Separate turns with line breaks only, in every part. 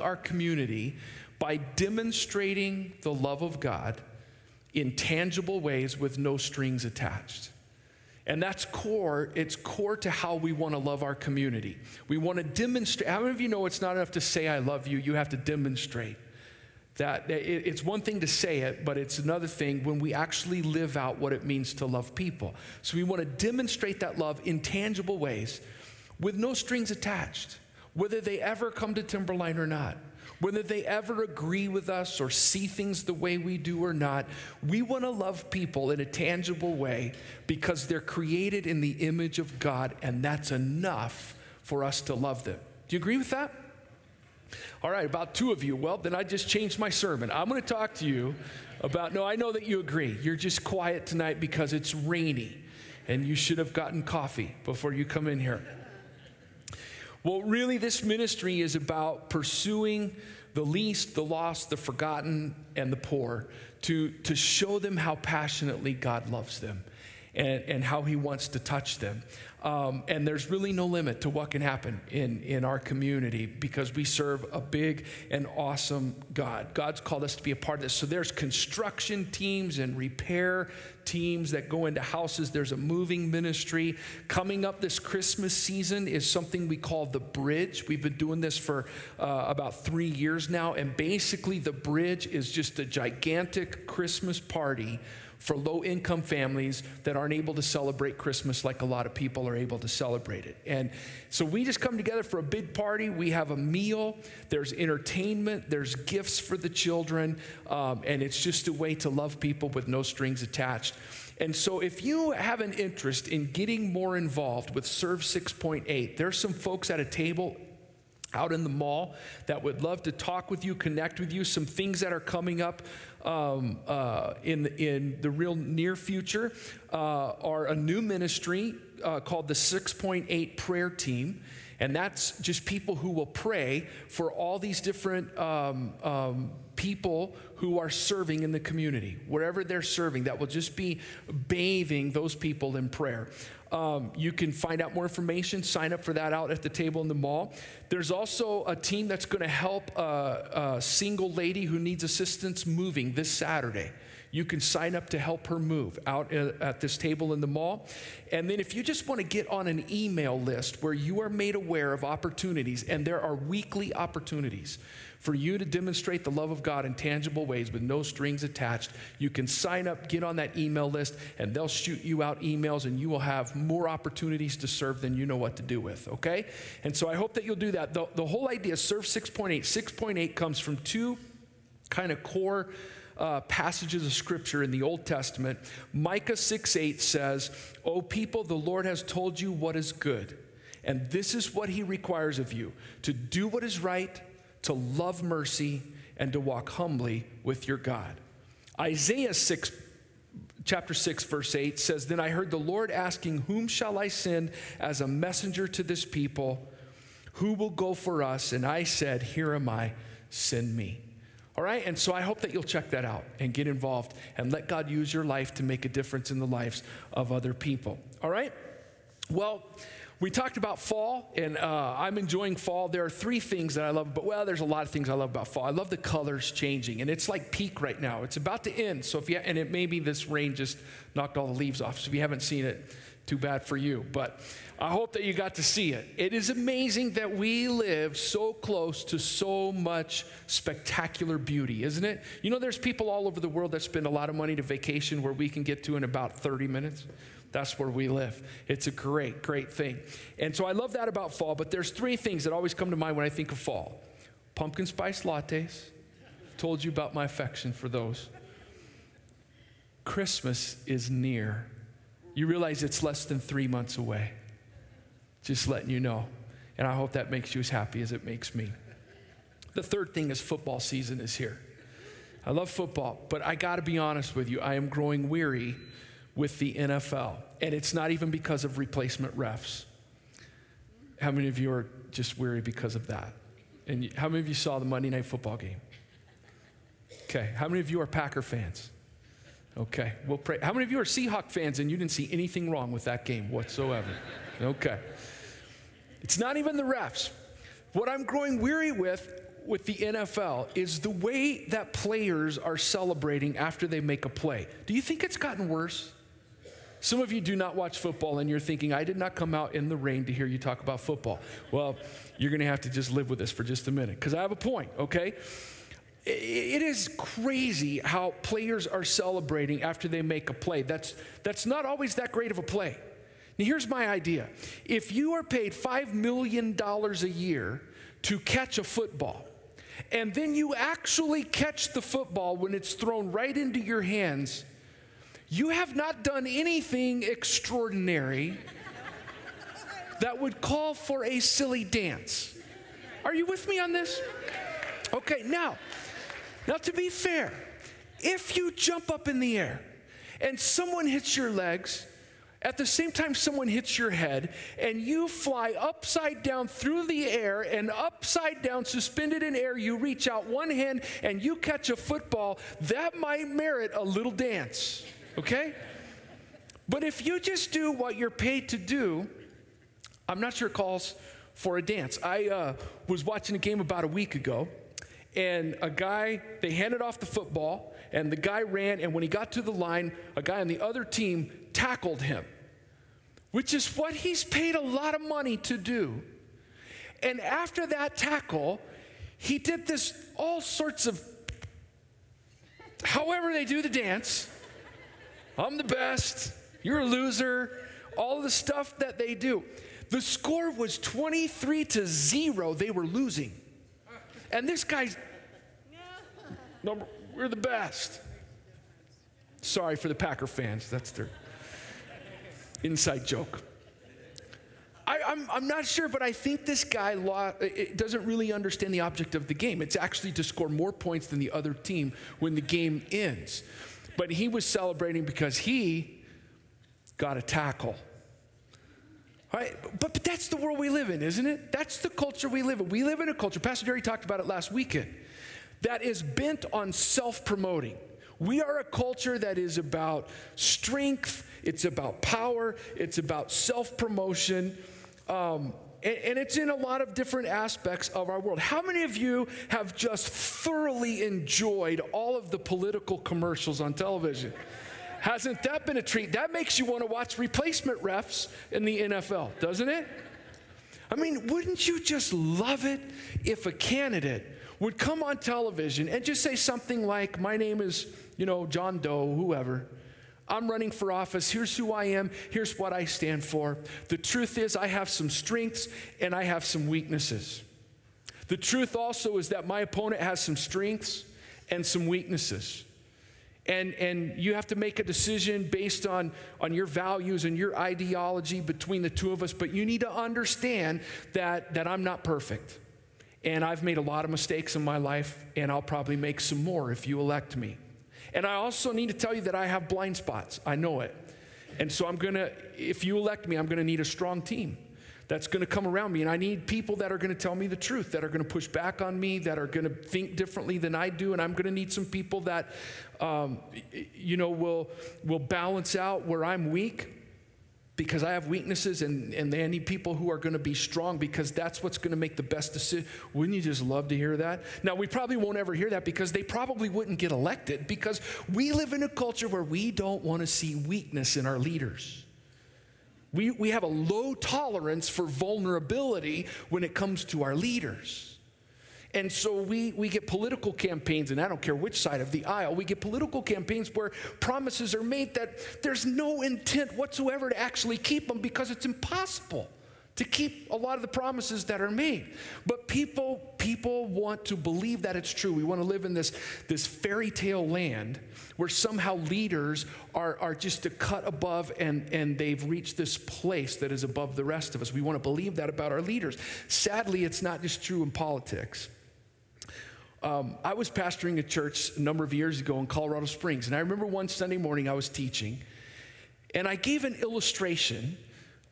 our community by demonstrating the love of God in tangible ways with no strings attached. And that's core, it's core to how we want to love our community. We want to demonstrate. How many of you know it's not enough to say, I love you? You have to demonstrate. That it's one thing to say it, but it's another thing when we actually live out what it means to love people. So we want to demonstrate that love in tangible ways with no strings attached, whether they ever come to Timberline or not whether they ever agree with us or see things the way we do or not, we want to love people in a tangible way because they're created in the image of God, and that's enough for us to love them. Do you agree with that? All right, about two of you. Well, then I just changed my sermon. I'm going to talk to you about, no, I know that you agree. You're just quiet tonight because it's rainy and you should have gotten coffee before you come in here. Well, really, this ministry is about pursuing the least, the lost, the forgotten, and the poor to, to show them how passionately God loves them and, and how He wants to touch them. Um, and there's really no limit to what can happen in, in our community because we serve a big and awesome God. God's called us to be a part of this. So there's construction teams and repair teams that go into houses. There's a moving ministry. Coming up this Christmas season is something we call the bridge. We've been doing this for uh, about three years now. And basically, the bridge is just a gigantic Christmas party for low income families that aren't able to celebrate Christmas like a lot of people are able to celebrate it. And so we just come together for a big party. We have a meal, there's entertainment, there's gifts for the children, um, and it's just a way to love people with no strings attached. And so, if you have an interest in getting more involved with Serve 6.8, there's some folks at a table out in the mall that would love to talk with you, connect with you, some things that are coming up um, uh, in, in the real near future uh, are a new ministry uh, called the 6.8 Prayer Team. And that's just people who will pray for all these different um, um, people who are serving in the community, wherever they're serving, that will just be bathing those people in prayer. Um, you can find out more information, sign up for that out at the table in the mall. There's also a team that's going to help a, a single lady who needs assistance moving this Saturday you can sign up to help her move out at this table in the mall. And then, if you just want to get on an email list where you are made aware of opportunities, and there are weekly opportunities for you to demonstrate the love of God in tangible ways with no strings attached. You can sign up, get on that email list, and they'll shoot you out emails, and you will have more opportunities to serve than you know what to do with, okay? And so I hope that you'll do that. The, the whole idea, Serve 6.8, 6.8 comes from two kind of core uh, passages of scripture in the Old Testament. Micah 6 8 says, O people, the Lord has told you what is good. And this is what he requires of you to do what is right, to love mercy, and to walk humbly with your God. Isaiah 6, chapter 6, verse 8 says, Then I heard the Lord asking, Whom shall I send as a messenger to this people? Who will go for us? And I said, Here am I, send me. All right, and so I hope that you'll check that out and get involved and let God use your life to make a difference in the lives of other people. All right? Well, we talked about fall, and uh, I'm enjoying fall. There are three things that I love, but well, there's a lot of things I love about fall. I love the colors changing, and it's like peak right now. It's about to end, so if you and it maybe this rain just knocked all the leaves off. So if you haven't seen it, too bad for you. But I hope that you got to see it. It is amazing that we live so close to so much spectacular beauty, isn't it? You know, there's people all over the world that spend a lot of money to vacation where we can get to in about 30 minutes. That's where we live. It's a great, great thing. And so I love that about fall, but there's three things that always come to mind when I think of fall pumpkin spice lattes. Told you about my affection for those. Christmas is near. You realize it's less than three months away. Just letting you know. And I hope that makes you as happy as it makes me. The third thing is football season is here. I love football, but I got to be honest with you. I am growing weary with the NFL. And it's not even because of replacement refs. How many of you are just weary because of that? And how many of you saw the Monday Night Football game? Okay. How many of you are Packer fans? Okay. We'll pray. How many of you are Seahawk fans and you didn't see anything wrong with that game whatsoever? Okay. It's not even the refs. What I'm growing weary with with the NFL is the way that players are celebrating after they make a play. Do you think it's gotten worse? Some of you do not watch football and you're thinking, I did not come out in the rain to hear you talk about football. Well, you're going to have to just live with this for just a minute because I have a point, okay? It is crazy how players are celebrating after they make a play. That's, that's not always that great of a play. Now, here's my idea if you are paid $5 million a year to catch a football, and then you actually catch the football when it's thrown right into your hands, you have not done anything extraordinary that would call for a silly dance. Are you with me on this? Okay, now, now to be fair, if you jump up in the air and someone hits your legs, at the same time someone hits your head and you fly upside down through the air and upside down suspended in air you reach out one hand and you catch a football that might merit a little dance okay? But if you just do what you're paid to do, I'm not sure it calls for a dance. I uh, was watching a game about a week ago, and a guy, they handed off the football, and the guy ran, and when he got to the line, a guy on the other team tackled him, which is what he's paid a lot of money to do. And after that tackle, he did this all sorts of, however they do the dance. I'm the best, you're a loser, all the stuff that they do. The score was 23 to 0. They were losing. And this guy's, no, we're the best. Sorry for the Packer fans. That's their inside joke. I, am not sure, but I think this guy doesn't really understand the object of the game. It's actually to score more points than the other team when the game ends. But he was celebrating because he got a tackle. Right? But, but that's the world we live in, isn't it? That's the culture we live in. We live in a culture, Pastor Jerry talked about it last weekend, that is bent on self promoting. We are a culture that is about strength, it's about power, it's about self promotion. Um, and, and it's in a lot of different aspects of our world. How many of you have just thoroughly enjoyed all of the political commercials on television? Hasn't that been a treat? That makes you want to watch replacement refs in the NFL, doesn't it? I mean, wouldn't you just love it if a candidate would come on television and just say something like, My name is, you know, John Doe, whoever. I'm running for office. Here's who I am. Here's what I stand for. The truth is, I have some strengths and I have some weaknesses. The truth also is that my opponent has some strengths and some weaknesses. And, and you have to make a decision based on, on your values and your ideology between the two of us, but you need to understand that, that I'm not perfect. And I've made a lot of mistakes in my life, and I'll probably make some more if you elect me. And I also need to tell you that I have blind spots. I know it. And so I'm going to, if you elect me, I'm going to need a strong team that's going to come around me. And I need people that are going to tell me the truth, that are going to push back on me, that are going to think differently than I do. And I'm going to need some people that, um, you know, will, will balance out where I'm weak because I have weaknesses and, and they need people who are going to be strong because that's what's going to make the best decision. Wouldn't you just love to hear that? Now, we probably won't ever hear that because they probably wouldn't get elected because we live in a culture where we don't want to see weakness in our leaders. We, we have a low tolerance for vulnerability when it comes to our leaders. And so we, we get political campaigns, and I don't care which side of the aisle, we get political campaigns where promises are made that there's no intent whatsoever to actually keep them because it's impossible to keep a lot of the promises that are made. But people, people want to believe that it's true. We want to live in this, this fairy tale land where somehow leaders are, are just a cut above and, and they've reached this place that is above the rest of us. We want to believe that about our leaders. Sadly, it's not just true in politics. Um, I was pastoring a church a number of years ago in Colorado Springs, and I remember one Sunday morning I was teaching, and I gave an illustration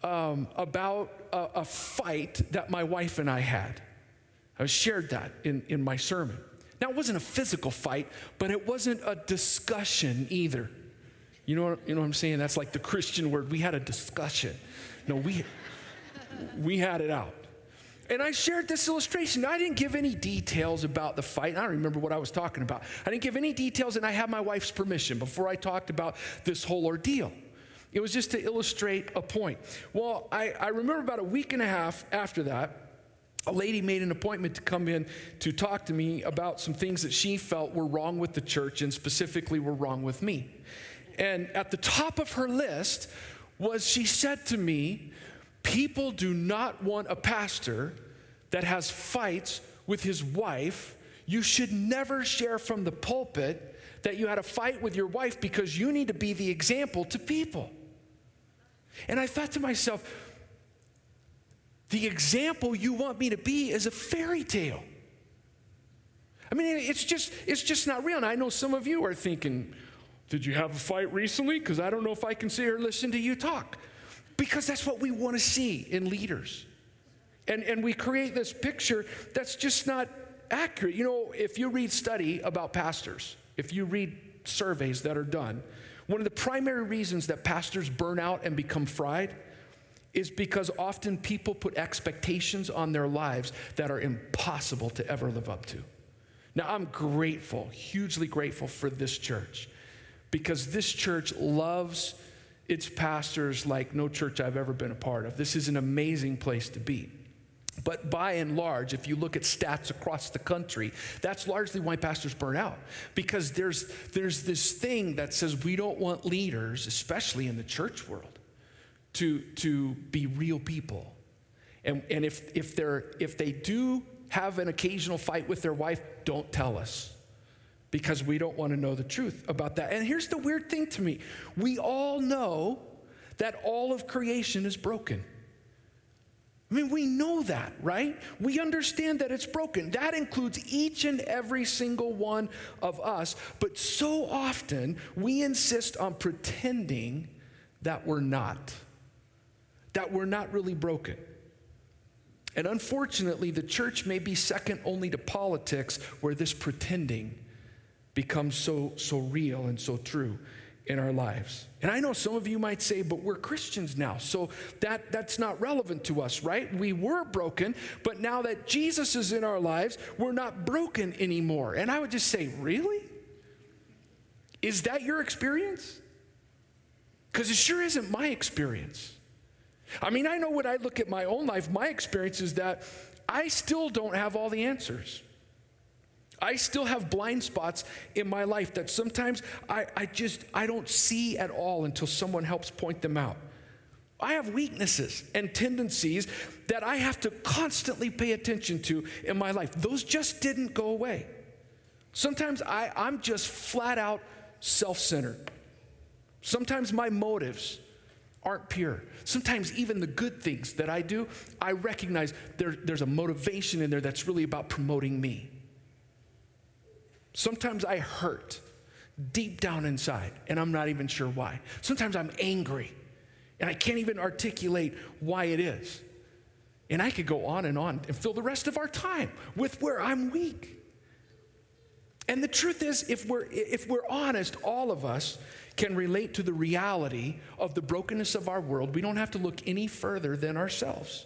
um, about a, a, fight that my wife and I had. I shared that in, in my sermon. Now, it wasn't a physical fight, but it wasn't a discussion either. You know, you know what I'm saying? That's like the Christian word. We had a discussion. No, we, we had it out. And I shared this illustration. I didn't give any details about the fight. I don't remember what I was talking about. I didn't give any details, and I had my wife's permission before I talked about this whole ordeal. It was just to illustrate a point. Well, I, I remember about a week and a half after that, a lady made an appointment to come in to talk to me about some things that she felt were wrong with the church and specifically were wrong with me. And at the top of her list was she said to me, People do not want a pastor that has fights with his wife. You should never share from the pulpit that you had a fight with your wife because you need to be the example to people. And I thought to myself, the example you want me to be is a fairy tale. I mean, it's just, it's just not real. And I know some of you are thinking, did you have a fight recently? Because I don't know if I can here and listen to you talk because that's what we want to see in leaders. And, and we create this picture that's just not accurate. You know, if you read study about pastors, if you read surveys that are done, one of the primary reasons that pastors burn out and become fried is because often people put expectations on their lives that are impossible to ever live up to. Now, I'm grateful, hugely grateful for this church because this church loves its pastors like no church I've ever been a part of. This is an amazing place to be. But by and large, if you look at stats across the country, that's largely why pastors burn out. Because there's, there's this thing that says we don't want leaders, especially in the church world, to, to be real people. And, and if, if, they're, if they do have an occasional fight with their wife, don't tell us because we don't want to know the truth about that. And here's the weird thing to me we all know that all of creation is broken. I mean, we know that, right? We understand that it's broken. That includes each and every single one of us. But so often we insist on pretending that we're not, that we're not really broken. And unfortunately, the church may be second only to politics where this pretending becomes so, so real and so true in our lives. And I know some of you might say, but we're Christians now, so that, that's not relevant to us, right? We were broken, but now that Jesus is in our lives, we're not broken anymore. And I would just say, really? Is that your experience? Because it sure isn't my experience. I mean, I know when I look at my own life, my experience is that I still don't have all the answers. I still have blind spots in my life that sometimes I, I just I don't see at all until someone helps point them out. I have weaknesses and tendencies that I have to constantly pay attention to in my life. Those just didn't go away. Sometimes I, I'm just flat out self centered. Sometimes my motives aren't pure. Sometimes even the good things that I do, I recognize there, there's a motivation in there that's really about promoting me. Sometimes I hurt deep down inside, and I'm not even sure why. Sometimes I'm angry, and I can't even articulate why it is. And I could go on and on and fill the rest of our time with where I'm weak. And the truth is, if we're, if we're honest, all of us can relate to the reality of the brokenness of our world. We don't have to look any further than ourselves.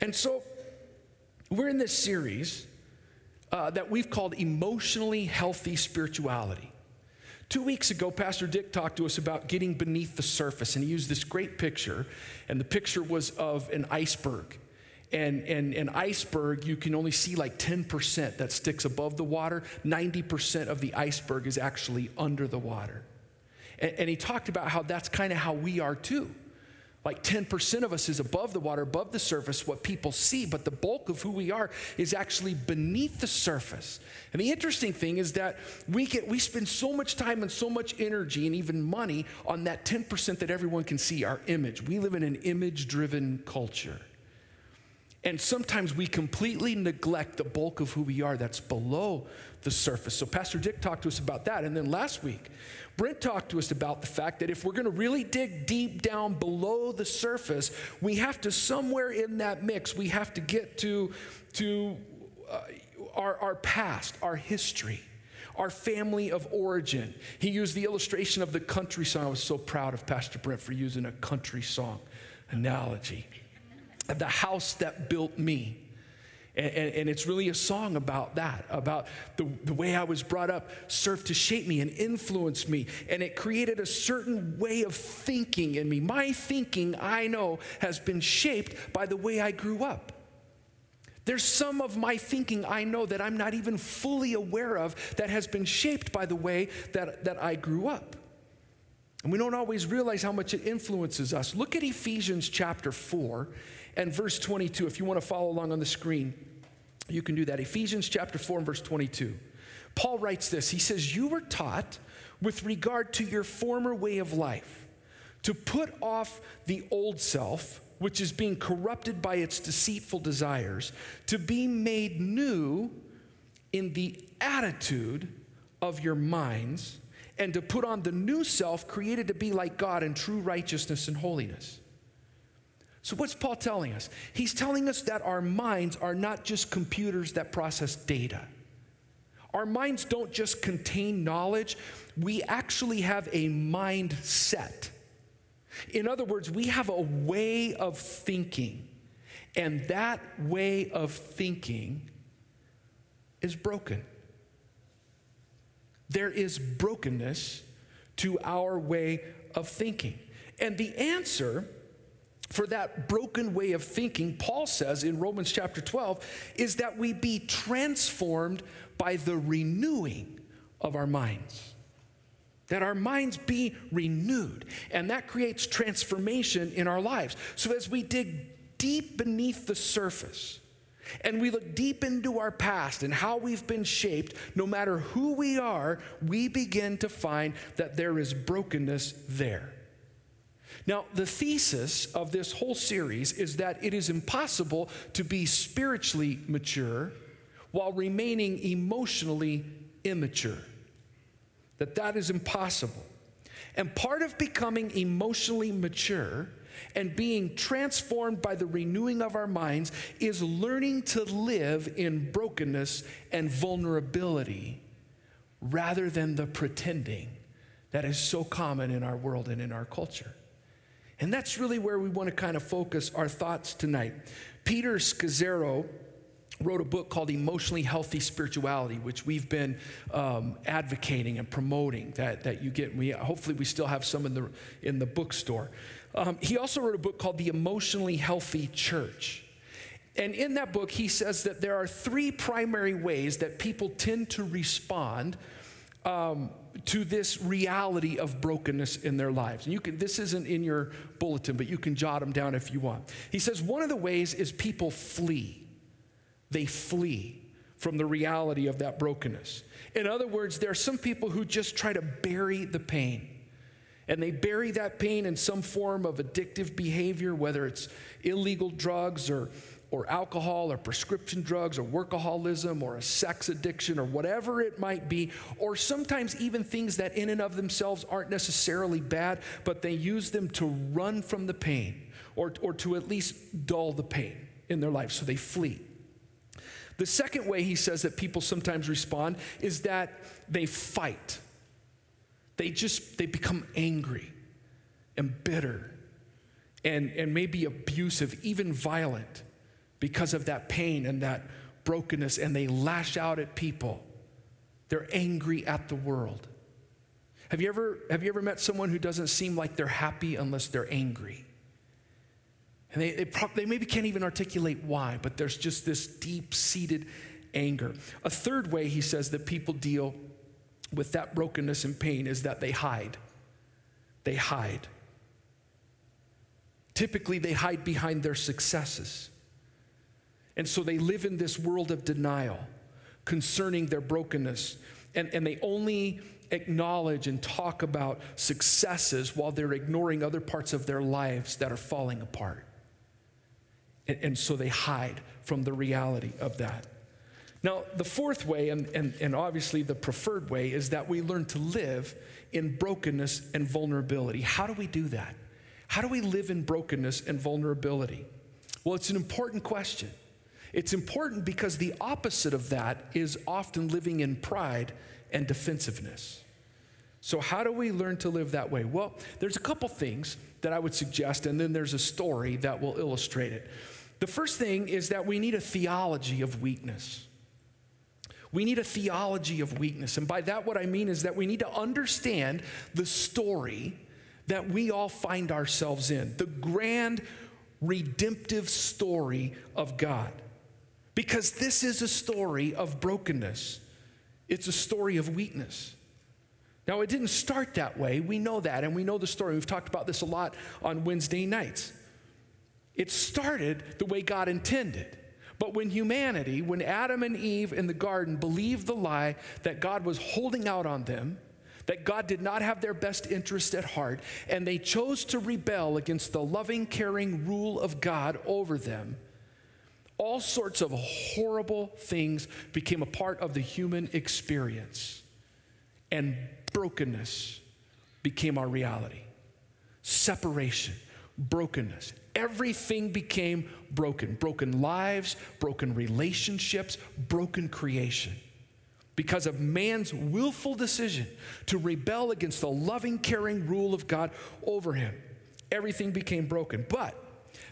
And so, we're in this series uh, that we've called emotionally healthy spirituality. Two weeks ago, Pastor Dick talked to us about getting beneath the surface, and he used this great picture, and the picture was of an iceberg. And, and an iceberg, you can only see like 10% that sticks above the water. 90% of the iceberg is actually under the water. And, and he talked about how that's kind of how we are too. Like 10% of us is above the water, above the surface, what people see, but the bulk of who we are is actually beneath the surface. And the interesting thing is that we get we spend so much time and so much energy and even money on that 10% that everyone can see, our image. We live in an image-driven culture. And sometimes we completely neglect the bulk of who we are that's below the surface. So, Pastor Dick talked to us about that. And then last week, Brent talked to us about the fact that if we're going to really dig deep down below the surface, we have to, somewhere in that mix, we have to get to, to uh, our, our past, our history our family of origin. He used the illustration of the country song. I was so proud of Pastor Brent for using a country song analogy. the house that built me. And, and, and, it's really a song about that, about the, the way I was brought up served to shape me and influence me. And it created a certain way of thinking in me. My thinking, I know, has been shaped by the way I grew up. There's some of my thinking I know that I'm not even fully aware of that has been shaped by the way that, that I grew up. And we don't always realize how much it influences us. Look at Ephesians chapter 4 and verse 22. If you want to follow along on the screen, you can do that. Ephesians chapter 4 and verse 22. Paul writes this He says, You were taught with regard to your former way of life to put off the old self, which is being corrupted by its deceitful desires, to be made new in the attitude of your minds, and to put on the new self created to be like God in true righteousness and holiness. So, what's Paul telling us? He's telling us that our minds are not just computers that process data. Our minds don't just contain knowledge, we actually have a mindset. In other words, we have a way of thinking, and that way of thinking is broken. There is brokenness to our way of thinking. And the answer for that broken way of thinking, Paul says in Romans chapter 12, is that we be transformed by the renewing of our minds. That our minds be renewed. And that creates transformation in our lives. So as we dig deep beneath the surface, and we look deep into our past and how we've been shaped, no matter who we are, we begin to find that there is brokenness there. Now, the thesis of this whole series is that it is impossible to be spiritually mature while remaining emotionally immature. That that is impossible. And part of becoming emotionally mature and being transformed by the renewing of our minds is learning to live in brokenness and vulnerability rather than the pretending that is so common in our world and in our culture. And that's really where we want to kind of focus our thoughts tonight. Peter Scazzero wrote a book called Emotionally Healthy Spirituality, which we've been um, advocating and promoting that, that you get. We, hopefully, we still have some in the, in the bookstore. Um, he also wrote a book called The Emotionally Healthy Church. And in that book, he says that there are three primary ways that people tend to respond um, to this reality of brokenness in their lives. And you can, this isn't in your bulletin, but you can jot them down if you want. He says one of the ways is people flee. They flee from the reality of that brokenness. In other words, there are some people who just try to bury the pain. And they bury that pain in some form of addictive behavior, whether it's illegal drugs or or alcohol or prescription drugs or workaholism or a sex addiction or whatever it might be, or sometimes even things that in and of themselves aren't necessarily bad, but they use them to run from the pain or, or to at least dull the pain in their life. So they flee. The second way he says that people sometimes respond is that they fight. They just they become angry and bitter and, and maybe abusive, even violent because of that pain and that brokenness, and they lash out at people. They're angry at the world. Have you ever, have you ever met someone who doesn't seem like they're happy unless they're angry? And they, they, pro- they maybe can't even articulate why, but there's just this deep seated anger. A third way he says that people deal with that brokenness and pain is that they hide. They hide. Typically, they hide behind their successes. And so they live in this world of denial concerning their brokenness. And, and they only acknowledge and talk about successes while they're ignoring other parts of their lives that are falling apart. And, and so they hide from the reality of that. Now, the fourth way, and, and, and obviously the preferred way, is that we learn to live in brokenness and vulnerability. How do we do that? How do we live in brokenness and vulnerability? Well, it's an important question. It's important because the opposite of that is often living in pride and defensiveness. So, how do we learn to live that way? Well, there's a couple things that I would suggest, and then there's a story that will illustrate it. The first thing is that we need a theology of weakness. We need a theology of weakness. And by that, what I mean is that we need to understand the story that we all find ourselves in the grand redemptive story of God. Because this is a story of brokenness, it's a story of weakness. Now, it didn't start that way. We know that, and we know the story. We've talked about this a lot on Wednesday nights. It started the way God intended. But when humanity, when Adam and Eve in the garden believed the lie that God was holding out on them, that God did not have their best interest at heart, and they chose to rebel against the loving, caring rule of God over them, all sorts of horrible things became a part of the human experience. And brokenness became our reality. Separation, brokenness, everything became broken broken lives, broken relationships, broken creation. Because of man's willful decision to rebel against the loving, caring rule of God over him, everything became broken. But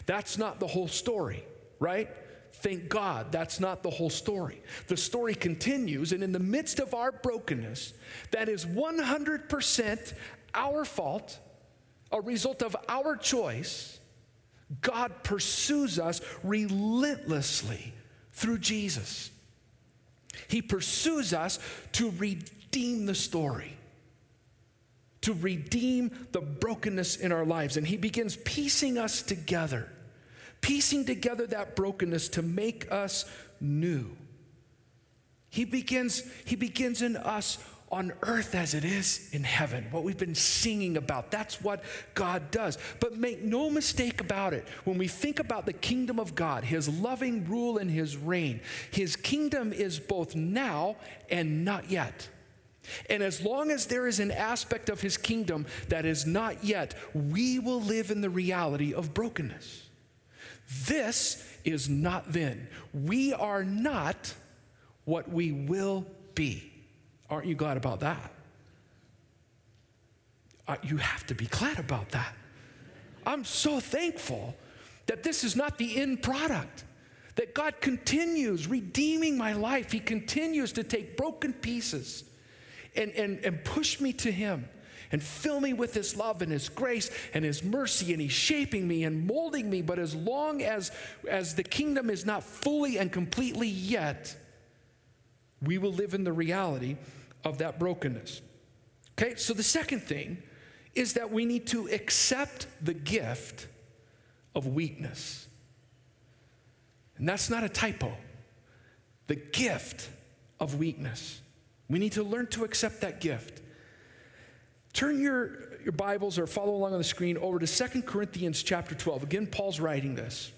that's not the whole story, right? Thank God that's not the whole story. The story continues, and in the midst of our brokenness, that is 100% our fault, a result of our choice God pursues us relentlessly through Jesus. He pursues us to redeem the story, to redeem the brokenness in our lives. And He begins piecing us together, piecing together that brokenness to make us new. He begins, he begins in us on earth as it is in heaven, what we've been singing about. That's what God does. But make no mistake about it, when we think about the kingdom of God, his loving rule and his reign, his kingdom is both now and not yet. And as long as there is an aspect of his kingdom that is not yet, we will live in the reality of brokenness. This is not then. We are not what we will be. Aren't you glad about that? Uh, you have to be glad about that. I'm so thankful that this is not the end product, that God continues redeeming my life. He continues to take broken pieces and, and, and push me to Him and fill me with His love and His grace and His mercy, and He's shaping me and molding me. But as long as, as the kingdom is not fully and completely yet, we will live in the reality of that brokenness. Okay, so the second thing is that we need to accept the gift of weakness. And that's not a typo. The gift of weakness. We need to learn to accept that gift. Turn your, your Bibles or follow along on the screen over to Second Corinthians chapter 12. Again, Paul's writing this.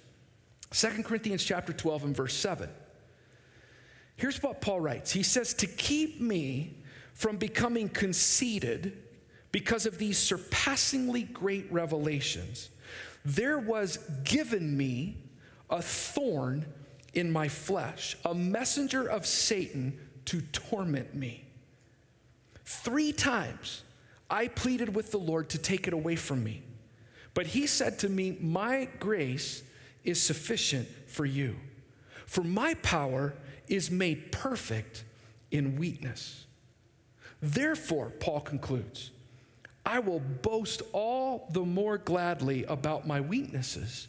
Second Corinthians chapter 12 and verse 7. Here's what Paul writes He says, To keep me from becoming conceited because of these surpassingly great revelations, there was given me a thorn in my flesh, a messenger of Satan to torment me. Three times I pleaded with the Lord to take it away from me. But he said to me, My grace is sufficient for you, for my power is made perfect in weakness. Therefore, Paul concludes, I will boast all the more gladly about my weaknesses,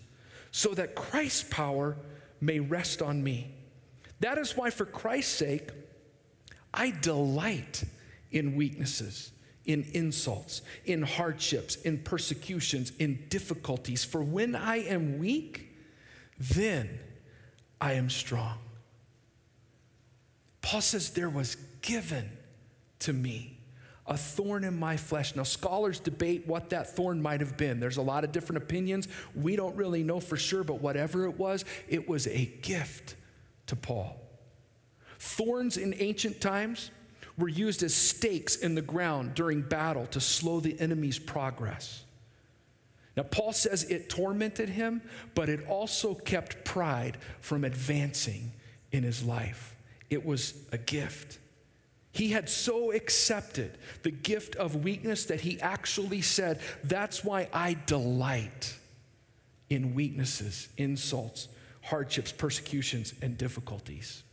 so that Christ's power may rest on me. That is why, for Christ's sake, I delight in weaknesses, in insults, in hardships, in persecutions, in difficulties. For when I am weak, then I am strong. Paul says, There was given to me a thorn in my flesh. Now, scholars debate what that thorn might have been. There's a lot of different opinions. We don't really know for sure, but whatever it was, it was a gift to Paul. Thorns in ancient times were used as stakes in the ground during battle to slow the enemy's progress. Now, Paul says it tormented him, but it also kept pride from advancing in his life it was a gift. He had so accepted the gift of weakness that he actually said, That's why I delight in weaknesses, insults, hardships, persecutions, and difficulties.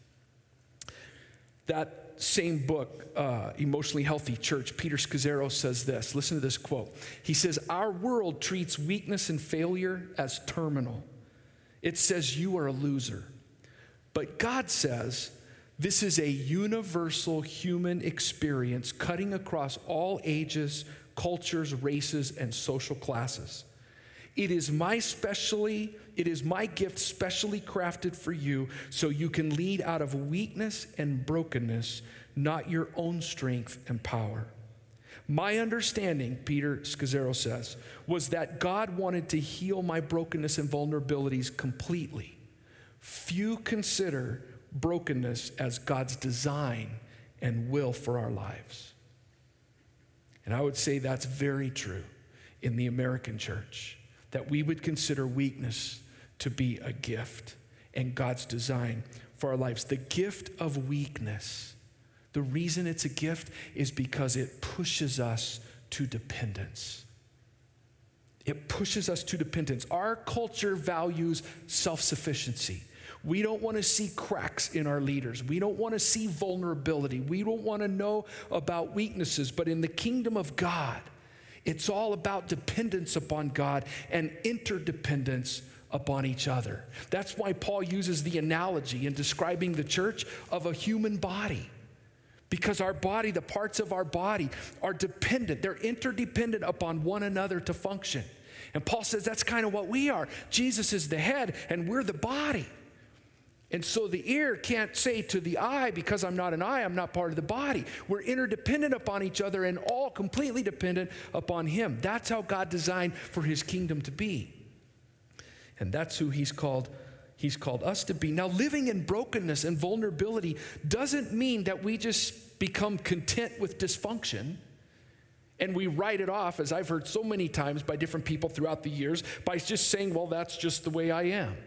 That same book, uh, Emotionally Healthy Church, Peter Scazzero says this. Listen to this quote. He says, Our world treats weakness and failure as terminal. It says you are a loser. But God says, this is a universal human experience cutting across all ages, cultures, races, and social classes. It is my specially, it is my gift specially crafted for you so you can lead out of weakness and brokenness, not your own strength and power. My understanding, Peter Scazzero says, was that God wanted to heal my brokenness and vulnerabilities completely. Few consider brokenness as God's design and will for our lives. And I would say that's very true in the American church that we would consider weakness to be a gift and God's design for our lives. The gift of weakness, the reason it's a gift is because it pushes us to dependence. It pushes us to dependence. Our culture values self sufficiency. We don't want to see cracks in our leaders. We don't want to see vulnerability. We don't want to know about weaknesses. But in the kingdom of God, it's all about dependence upon God and interdependence upon each other. That's why Paul uses the analogy in describing the church of a human body. Because our body, the parts of our body, are dependent, they're interdependent upon one another to function. And Paul says that's kind of what we are. Jesus is the head, and we're the body. And so the ear can't say to the eye, because I'm not an eye, I'm not part of the body. We're interdependent upon each other and all completely dependent upon Him. That's how God designed for His kingdom to be. And that's who He's called. He's called us to be. Now, living in brokenness and vulnerability doesn't mean that we just become content with dysfunction and we write it off, as I've heard so many times by different people throughout the years, by just saying, well, that's just the way I am.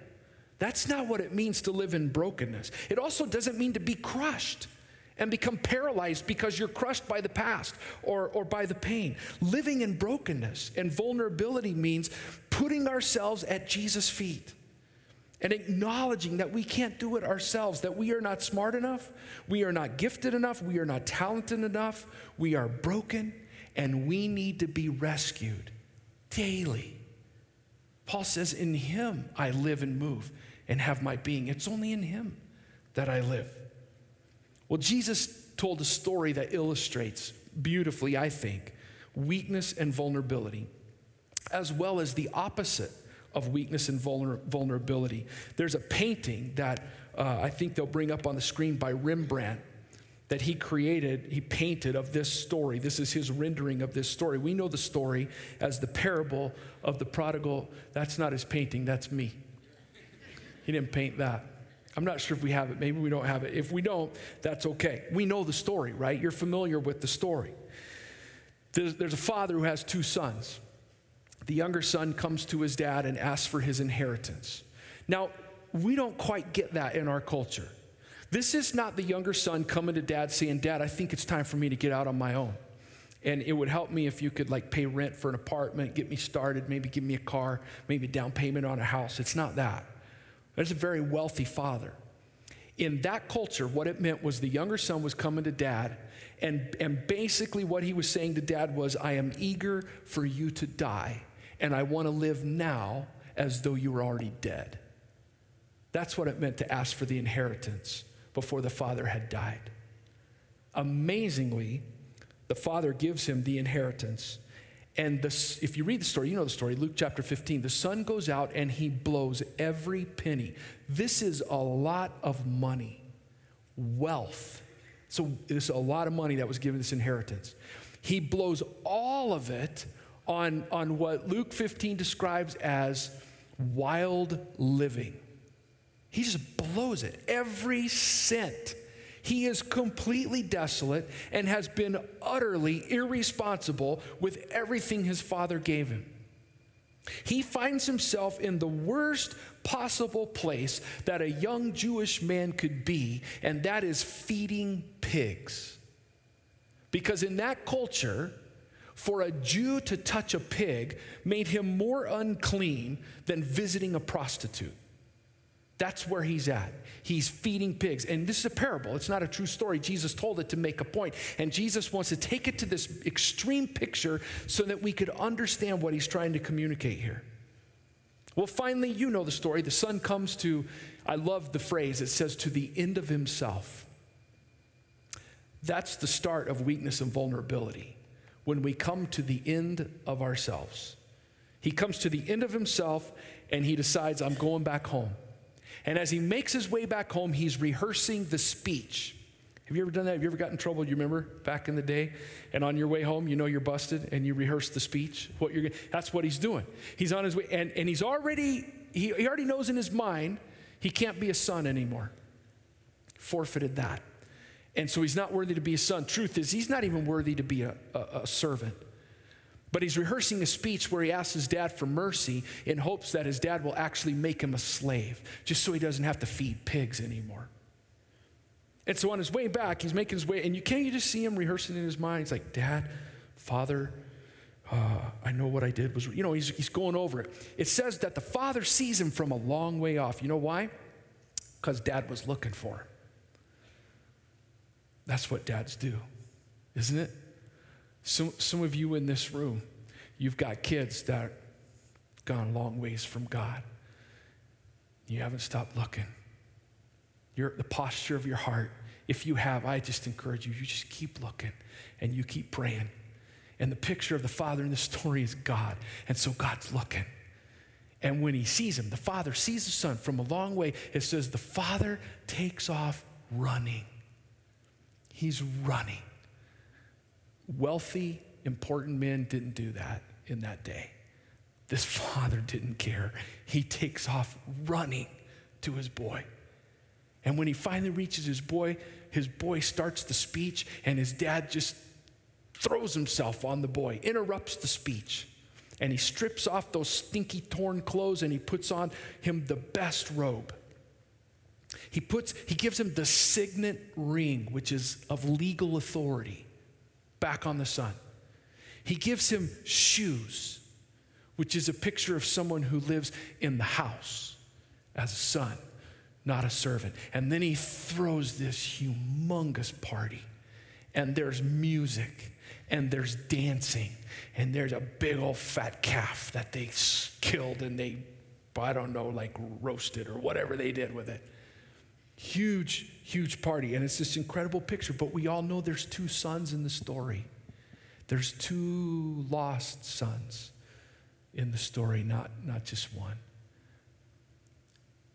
That's not what it means to live in brokenness. It also doesn't mean to be crushed and become paralyzed because you're crushed by the past or, or by the pain. Living in brokenness and vulnerability means putting ourselves at Jesus' feet and acknowledging that we can't do it ourselves, that we are not smart enough, we are not gifted enough, we are not talented enough, we are broken, and we need to be rescued daily. Paul says, In Him I live and move and have my being. It's only in Him that I live. Well, Jesus told a story that illustrates beautifully, I think, weakness and vulnerability, as well as the opposite of weakness and vulner- vulnerability. There's a painting that uh, I think they'll bring up on the screen by Rembrandt that he created, he painted of this story. This is his rendering of this story. We know the story as the parable of the prodigal. That's not his painting, that's me. He didn't paint that. I'm not sure if we have it. Maybe we don't have it. If we don't, that's okay. We know the story, right? You're familiar with the story. There's, there's, a father who has two sons. The younger son comes to his dad and asks for his inheritance. Now, we don't quite get that in our culture. This is not the younger son coming to dad saying, Dad, I think it's time for me to get out on my own. And it would help me if you could like pay rent for an apartment, get me started, maybe give me a car, maybe down payment on a house. It's not that. There's a very wealthy father. In that culture, what it meant was the younger son was coming to dad, and, and basically what he was saying to dad was, I am eager for you to die, and I want to live now as though you were already dead. That's what it meant to ask for the inheritance before the father had died. Amazingly, the father gives him the inheritance. And the, if you read the story, you know the story, Luke chapter 15. The son goes out and he blows every penny. This is a lot of money, wealth. So this is a lot of money that was given this inheritance. He blows all of it on, on what Luke 15 describes as wild living. He just blows it, every cent. He is completely desolate and has been utterly irresponsible with everything his father gave him. He finds himself in the worst possible place that a young Jewish man could be, and that is feeding pigs. Because in that culture, for a Jew to touch a pig made him more unclean than visiting a prostitute. That's where he's at. He's feeding pigs. And this is a parable. It's not a true story. Jesus told it to make a point. And Jesus wants to take it to this extreme picture so that we could understand what he's trying to communicate here. Well, finally, you know the story. The son comes to, I love the phrase, it says, to the end of himself. That's the start of weakness and vulnerability when we come to the end of ourselves. He comes to the end of himself and he decides, I'm going back home. And as he makes his way back home, he's rehearsing the speech. Have you ever done that? Have you ever gotten in trouble? You remember back in the day? And on your way home, you know you're busted and you rehearse the speech. What you're that's what he's doing. He's on his way, and, and he's already, he, he already knows in his mind he can't be a son anymore. Forfeited that. And so he's not worthy to be a son. Truth is, he's not even worthy to be a, a, a servant. But he's rehearsing a speech where he asks his dad for mercy in hopes that his dad will actually make him a slave, just so he doesn't have to feed pigs anymore. And so on his way back, he's making his way, and you can't you just see him rehearsing in his mind? He's like, Dad, Father, uh, I know what I did was, you know, he's, he's going over it. It says that the father sees him from a long way off. You know why? Because dad was looking for him. That's what dads do, isn't it? Some, some of you in this room, you've got kids that gone long ways from God. You haven't stopped looking. Your, the posture of your heart, if you have, I just encourage you, you just keep looking and you keep praying. And the picture of the Father in the story is God. And so God's looking. And when he sees him, the Father sees the Son from a long way. It says the Father takes off running. He's running. Wealthy, important men didn't do that in that day. This father didn't care. He takes off running to his boy. And when he finally reaches his boy, his boy starts the speech, and his dad just throws himself on the boy, interrupts the speech. And he strips off those stinky torn clothes and he puts on him the best robe. He puts he gives him the signet ring which is of legal authority back on the son. He gives him shoes, which is a picture of someone who lives in the house as a son, not a servant. And then he throws this humongous party, and there's music, and there's dancing, and there's a big old fat calf that they killed and they, I don't know, like roasted or whatever they did with it. Huge, huge party. And it's this incredible picture. But we all know there's two sons in the story. There's two lost sons in the story, not, not just one.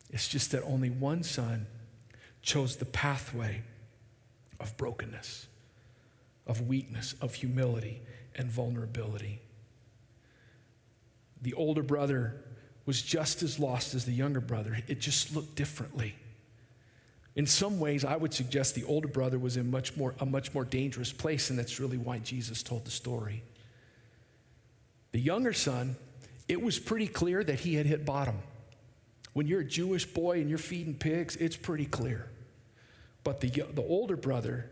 It's just that only one son chose the pathway of brokenness, of weakness, of humility, and vulnerability. The older brother was just as lost as the younger brother, it just looked differently. In some ways, I would suggest the older brother was in much more, a much more dangerous place, and that's really why Jesus told the story. The younger son, it was pretty clear that he had hit bottom. When you're a Jewish boy and you're feeding pigs, it's pretty clear. But the, the older brother,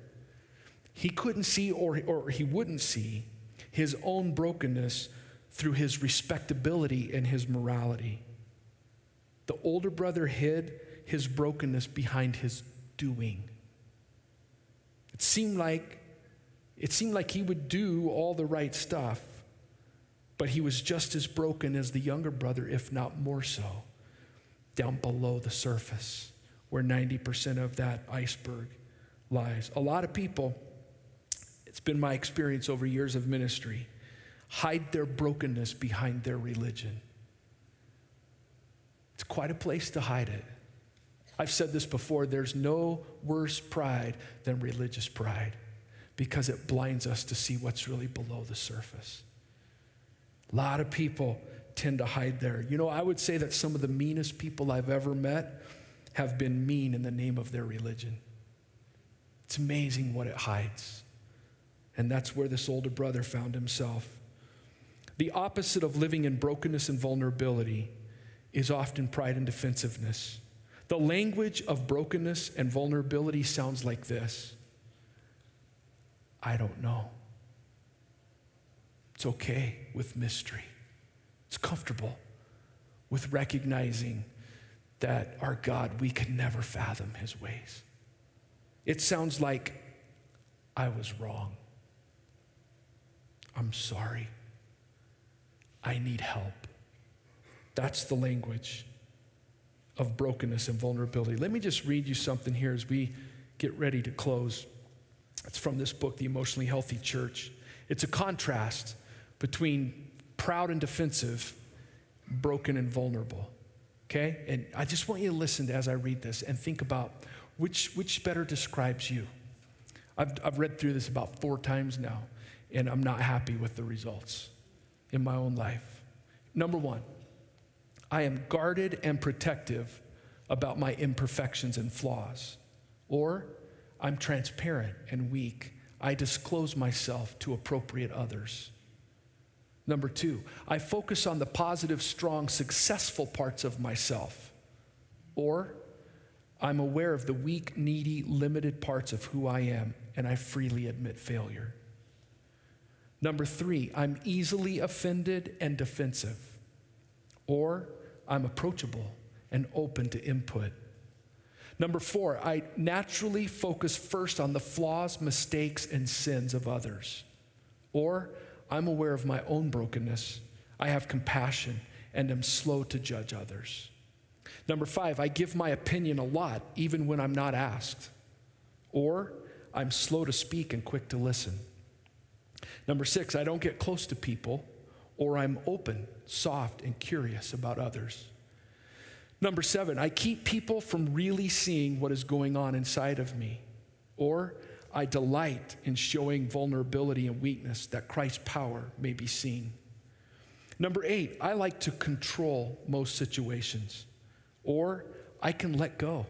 he couldn't see or, or he wouldn't see his own brokenness through his respectability and his morality. The older brother hid his brokenness behind his doing. It seemed like it seemed like he would do all the right stuff, but he was just as broken as the younger brother, if not more so, down below the surface, where 90% of that iceberg lies. A lot of people, it's been my experience over years of ministry, hide their brokenness behind their religion. It's quite a place to hide it. I've said this before there's no worse pride than religious pride because it blinds us to see what's really below the surface. A lot of people tend to hide there. You know, I would say that some of the meanest people I've ever met have been mean in the name of their religion. It's amazing what it hides. And that's where this older brother found himself. The opposite of living in brokenness and vulnerability is often pride and defensiveness. The language of brokenness and vulnerability sounds like this I don't know. It's okay with mystery, it's comfortable with recognizing that our God, we could never fathom his ways. It sounds like I was wrong. I'm sorry. I need help. That's the language of brokenness and vulnerability. Let me just read you something here as we get ready to close. It's from this book, The Emotionally Healthy Church. It's a contrast between proud and defensive, broken and vulnerable. Okay? And I just want you to listen to, as I read this and think about which, which better describes you. I've, I've read through this about four times now, and I'm not happy with the results in my own life. Number one, I am guarded and protective about my imperfections and flaws. Or I'm transparent and weak. I disclose myself to appropriate others. Number two, I focus on the positive, strong, successful parts of myself. Or I'm aware of the weak, needy, limited parts of who I am, and I freely admit failure. Number three, I'm easily offended and defensive. Or I'm approachable and open to input. Number four, I naturally focus first on the flaws, mistakes, and sins of others. Or I'm aware of my own brokenness. I have compassion and am slow to judge others. Number five, I give my opinion a lot, even when I'm not asked. Or I'm slow to speak and quick to listen. Number six, I don't get close to people, or I'm open, soft, and curious about others. Number seven, I keep people from really seeing what is going on inside of me, or I delight in showing vulnerability and weakness that Christ's power may be seen. Number eight, I like to control most situations, or I can let go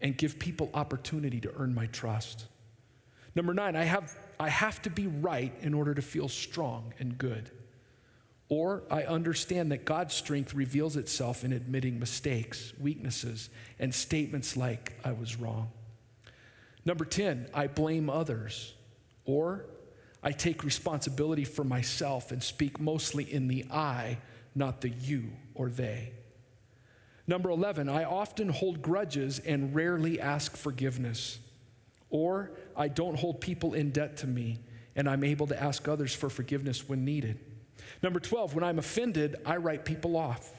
and give people opportunity to earn my trust. Number nine, I have, I have to be right in order to feel strong and good. Or I understand that God's strength reveals itself in admitting mistakes, weaknesses, and statements like, I was wrong. Number 10, I blame others. Or I take responsibility for myself and speak mostly in the I, not the you or they. Number 11, I often hold grudges and rarely ask forgiveness. Or I don't hold people in debt to me and I'm able to ask others for forgiveness when needed. Number 12, when I'm offended, I write people off.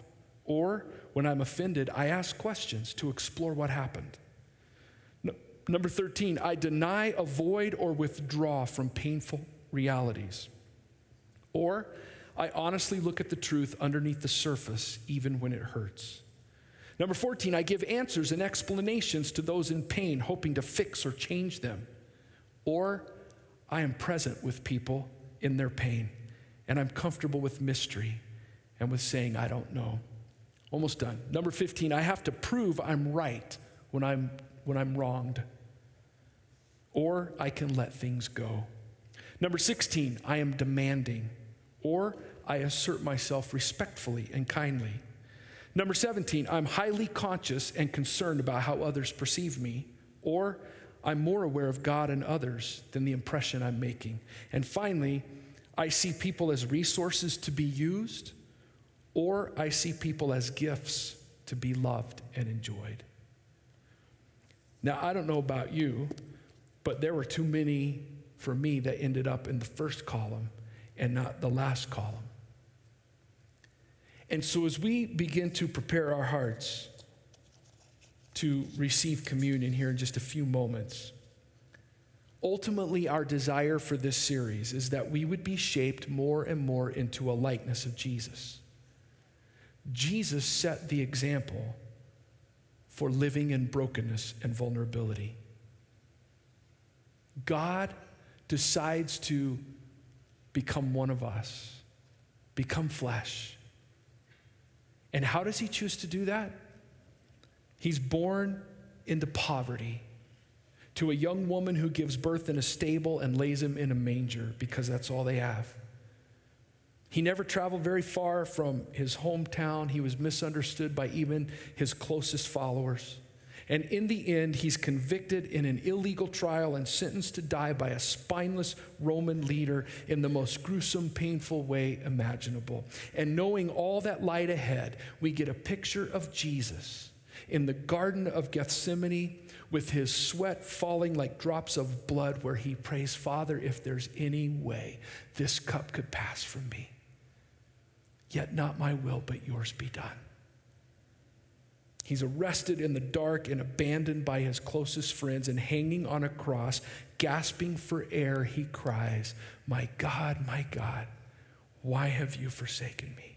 Or when I'm offended, I ask questions to explore what happened. No, number 13, I deny, avoid, or withdraw from painful realities. Or I honestly look at the truth underneath the surface, even when it hurts. Number 14, I give answers and explanations to those in pain, hoping to fix or change them. Or I am present with people in their pain and I'm comfortable with mystery and with saying, I don't know. Almost done. Number 15, I have to prove I'm right when I'm, when I'm wronged, or I can let things go. Number 16, I am demanding, or I assert myself respectfully and kindly. Number 17, I'm highly conscious and concerned about how others perceive me, or I'm more aware of God and others than the impression I'm making. And finally, I see people as resources to be used, or I see people as gifts to be loved and enjoyed. Now, I don't know about you, but there were too many for me that ended up in the first column and not the last column. And so, as we begin to prepare our hearts to receive communion here in just a few moments, Ultimately, our desire for this series is that we would be shaped more and more into a likeness of Jesus. Jesus set the example for living in brokenness and vulnerability. God decides to become one of us, become flesh. And how does he choose to do that? He's born into poverty to a young woman who gives birth in a stable and lays him in a manger because that's all they have. He never traveled very far from his hometown. He was misunderstood by even his closest followers. And in the end, he's convicted in an illegal trial and sentenced to die by a spineless Roman leader in the most gruesome, painful way imaginable. And knowing all that light ahead, we get a picture of Jesus in the Garden of Gethsemane with his sweat falling like drops of blood, where he prays, Father, if there's any way this cup could pass from me, yet not my will, but yours be done. He's arrested in the dark and abandoned by his closest friends, and hanging on a cross, gasping for air, he cries, My God, my God, why have you forsaken me?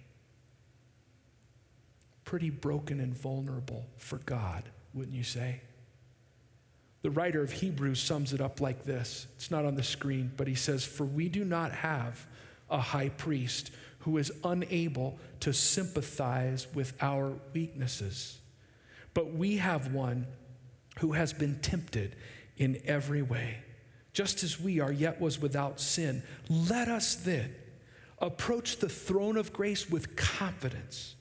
Pretty broken and vulnerable for God, wouldn't you say? The writer of Hebrews sums it up like this. It's not on the screen, but he says, For we do not have a high priest who is unable to sympathize with our weaknesses, but we have one who has been tempted in every way, just as we are, yet was without sin. Let us then approach the throne of grace with confidence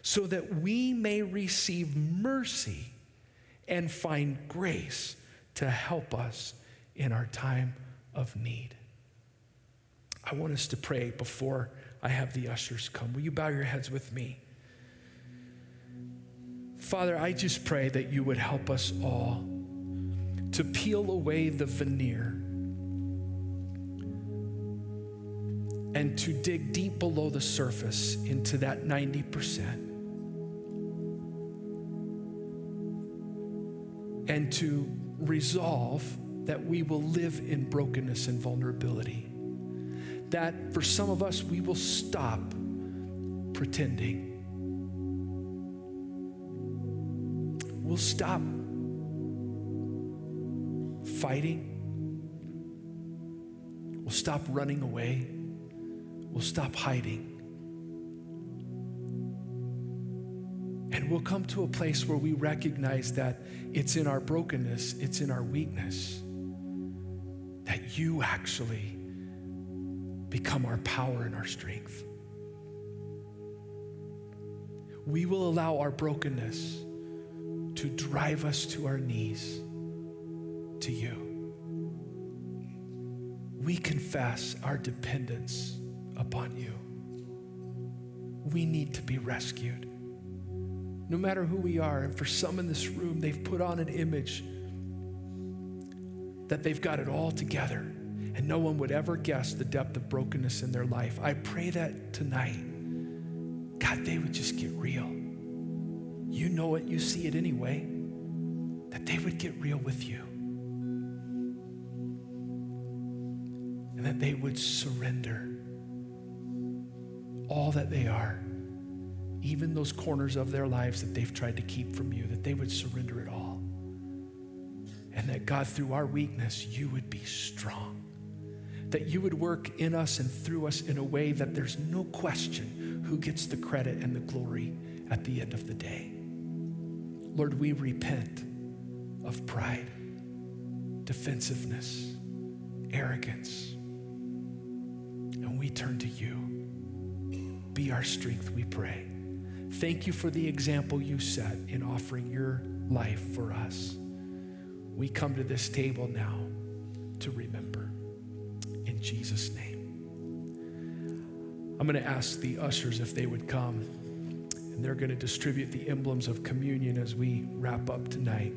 so that we may receive mercy and find grace to help us in our time of need. I want us to pray before I have the ushers come. Will you bow your heads with me? Father, I just pray that you would help us all to peel away the veneer and to dig deep below the surface into that 90%. And to resolve that we will live in brokenness and vulnerability. That for some of us, we will stop pretending. We'll stop fighting. We'll stop running away. We'll stop hiding. We'll come to a place where we recognize that it's in our brokenness, it's in our weakness, that you actually become our power and our strength. We will allow our brokenness to drive us to our knees to you. We confess our dependence upon you. We need to be rescued no matter who we are. And for some in this room, they've put on an image that they've got it all together, and no one would ever guess the depth of brokenness in their life. I pray that tonight, God, they would just get real. You know it, you see it anyway, that they would get real with you. And that they would surrender all that they are even those corners of their lives that they've tried to keep from you, that they would surrender it all. And that God, through our weakness, you would be strong. That you would work in us and through us in a way that there's no question who gets the credit and the glory at the end of the day. Lord, we repent of pride, defensiveness, arrogance, and we turn to you. Be our strength, we pray. Thank you for the example you set in offering your life for us. We come to this table now to remember. In Jesus' name. I'm going to ask the ushers if they would come, and they're going to distribute the emblems of communion as we wrap up tonight.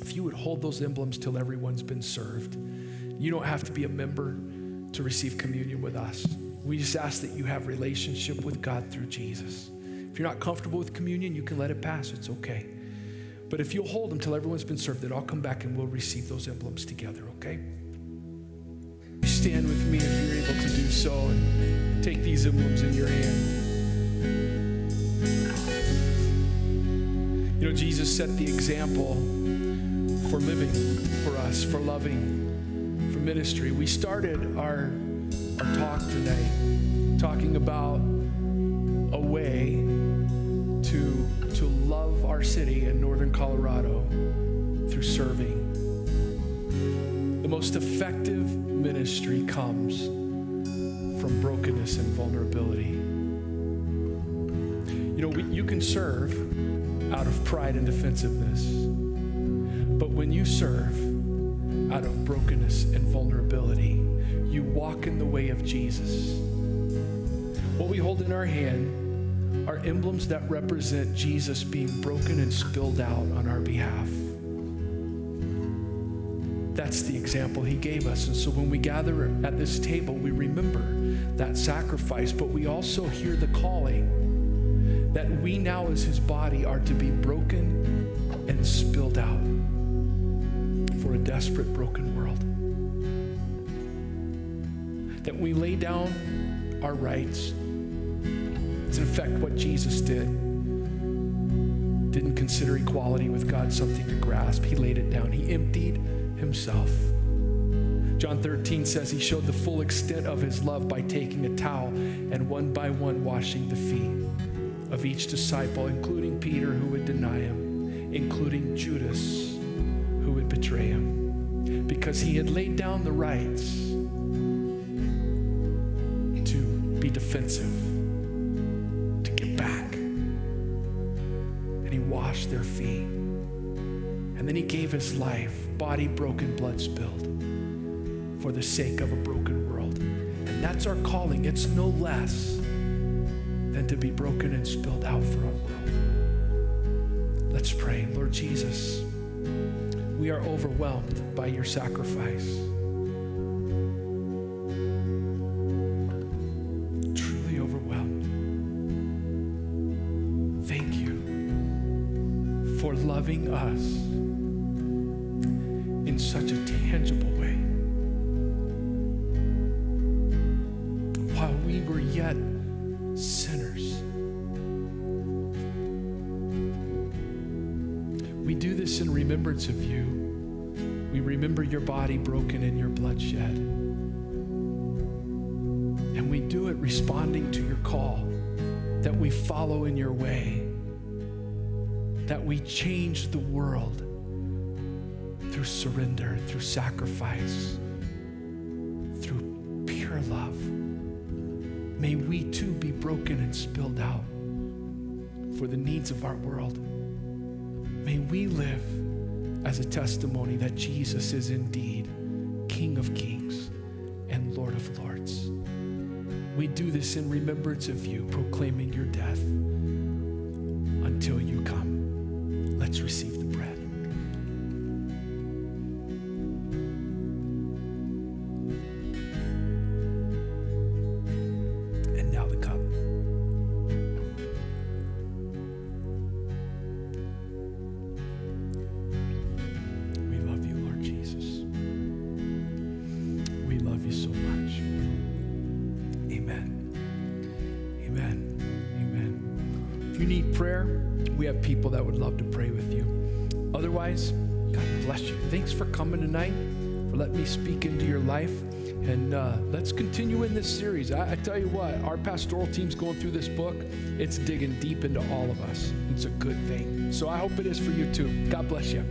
If you would hold those emblems till everyone's been served, you don't have to be a member to receive communion with us. We just ask that you have relationship with God through Jesus. If you're not comfortable with communion, you can let it pass. It's okay. But if you'll hold them till everyone's been served, then I'll come back and we'll receive those emblems together, okay? Stand with me if you're able to do so and take these emblems in your hand. You know, Jesus set the example for living for us, for loving, for ministry. We started our, our talk today talking about a way to, to love our city in northern Colorado through serving. The most effective ministry comes from brokenness and vulnerability. You know, we, you can serve out of pride and defensiveness, but when you serve out of brokenness and vulnerability, you walk in the way of Jesus. What we hold in our hand are emblems that represent Jesus being broken and spilled out on our behalf. That's the example he gave us. And so when we gather at this table, we remember that sacrifice, but we also hear the calling that we now, as his body, are to be broken and spilled out for a desperate, broken world. That we lay down our rights. It's in effect what Jesus did. Didn't consider equality with God something to grasp. He laid it down. He emptied himself. John 13 says he showed the full extent of his love by taking a towel and one by one washing the feet of each disciple, including Peter, who would deny him, including Judas, who would betray him, because he had laid down the rights to be defensive, Their feet. And then he gave his life, body broken, blood spilled, for the sake of a broken world. And that's our calling. It's no less than to be broken and spilled out for our world. Let's pray. Lord Jesus, we are overwhelmed by your sacrifice. Body broken and your blood shed. And we do it responding to your call that we follow in your way, that we change the world through surrender, through sacrifice, through pure love. May we too be broken and spilled out for the needs of our world. May we live as a testimony that Jesus is indeed King of kings and Lord of lords. We do this in remembrance of you, proclaiming your death until you come. Let's receive the bread. And uh, let's continue in this series. I, I tell you what, our pastoral team's going through this book. It's digging deep into all of us. It's a good thing. So I hope it is for you too. God bless you.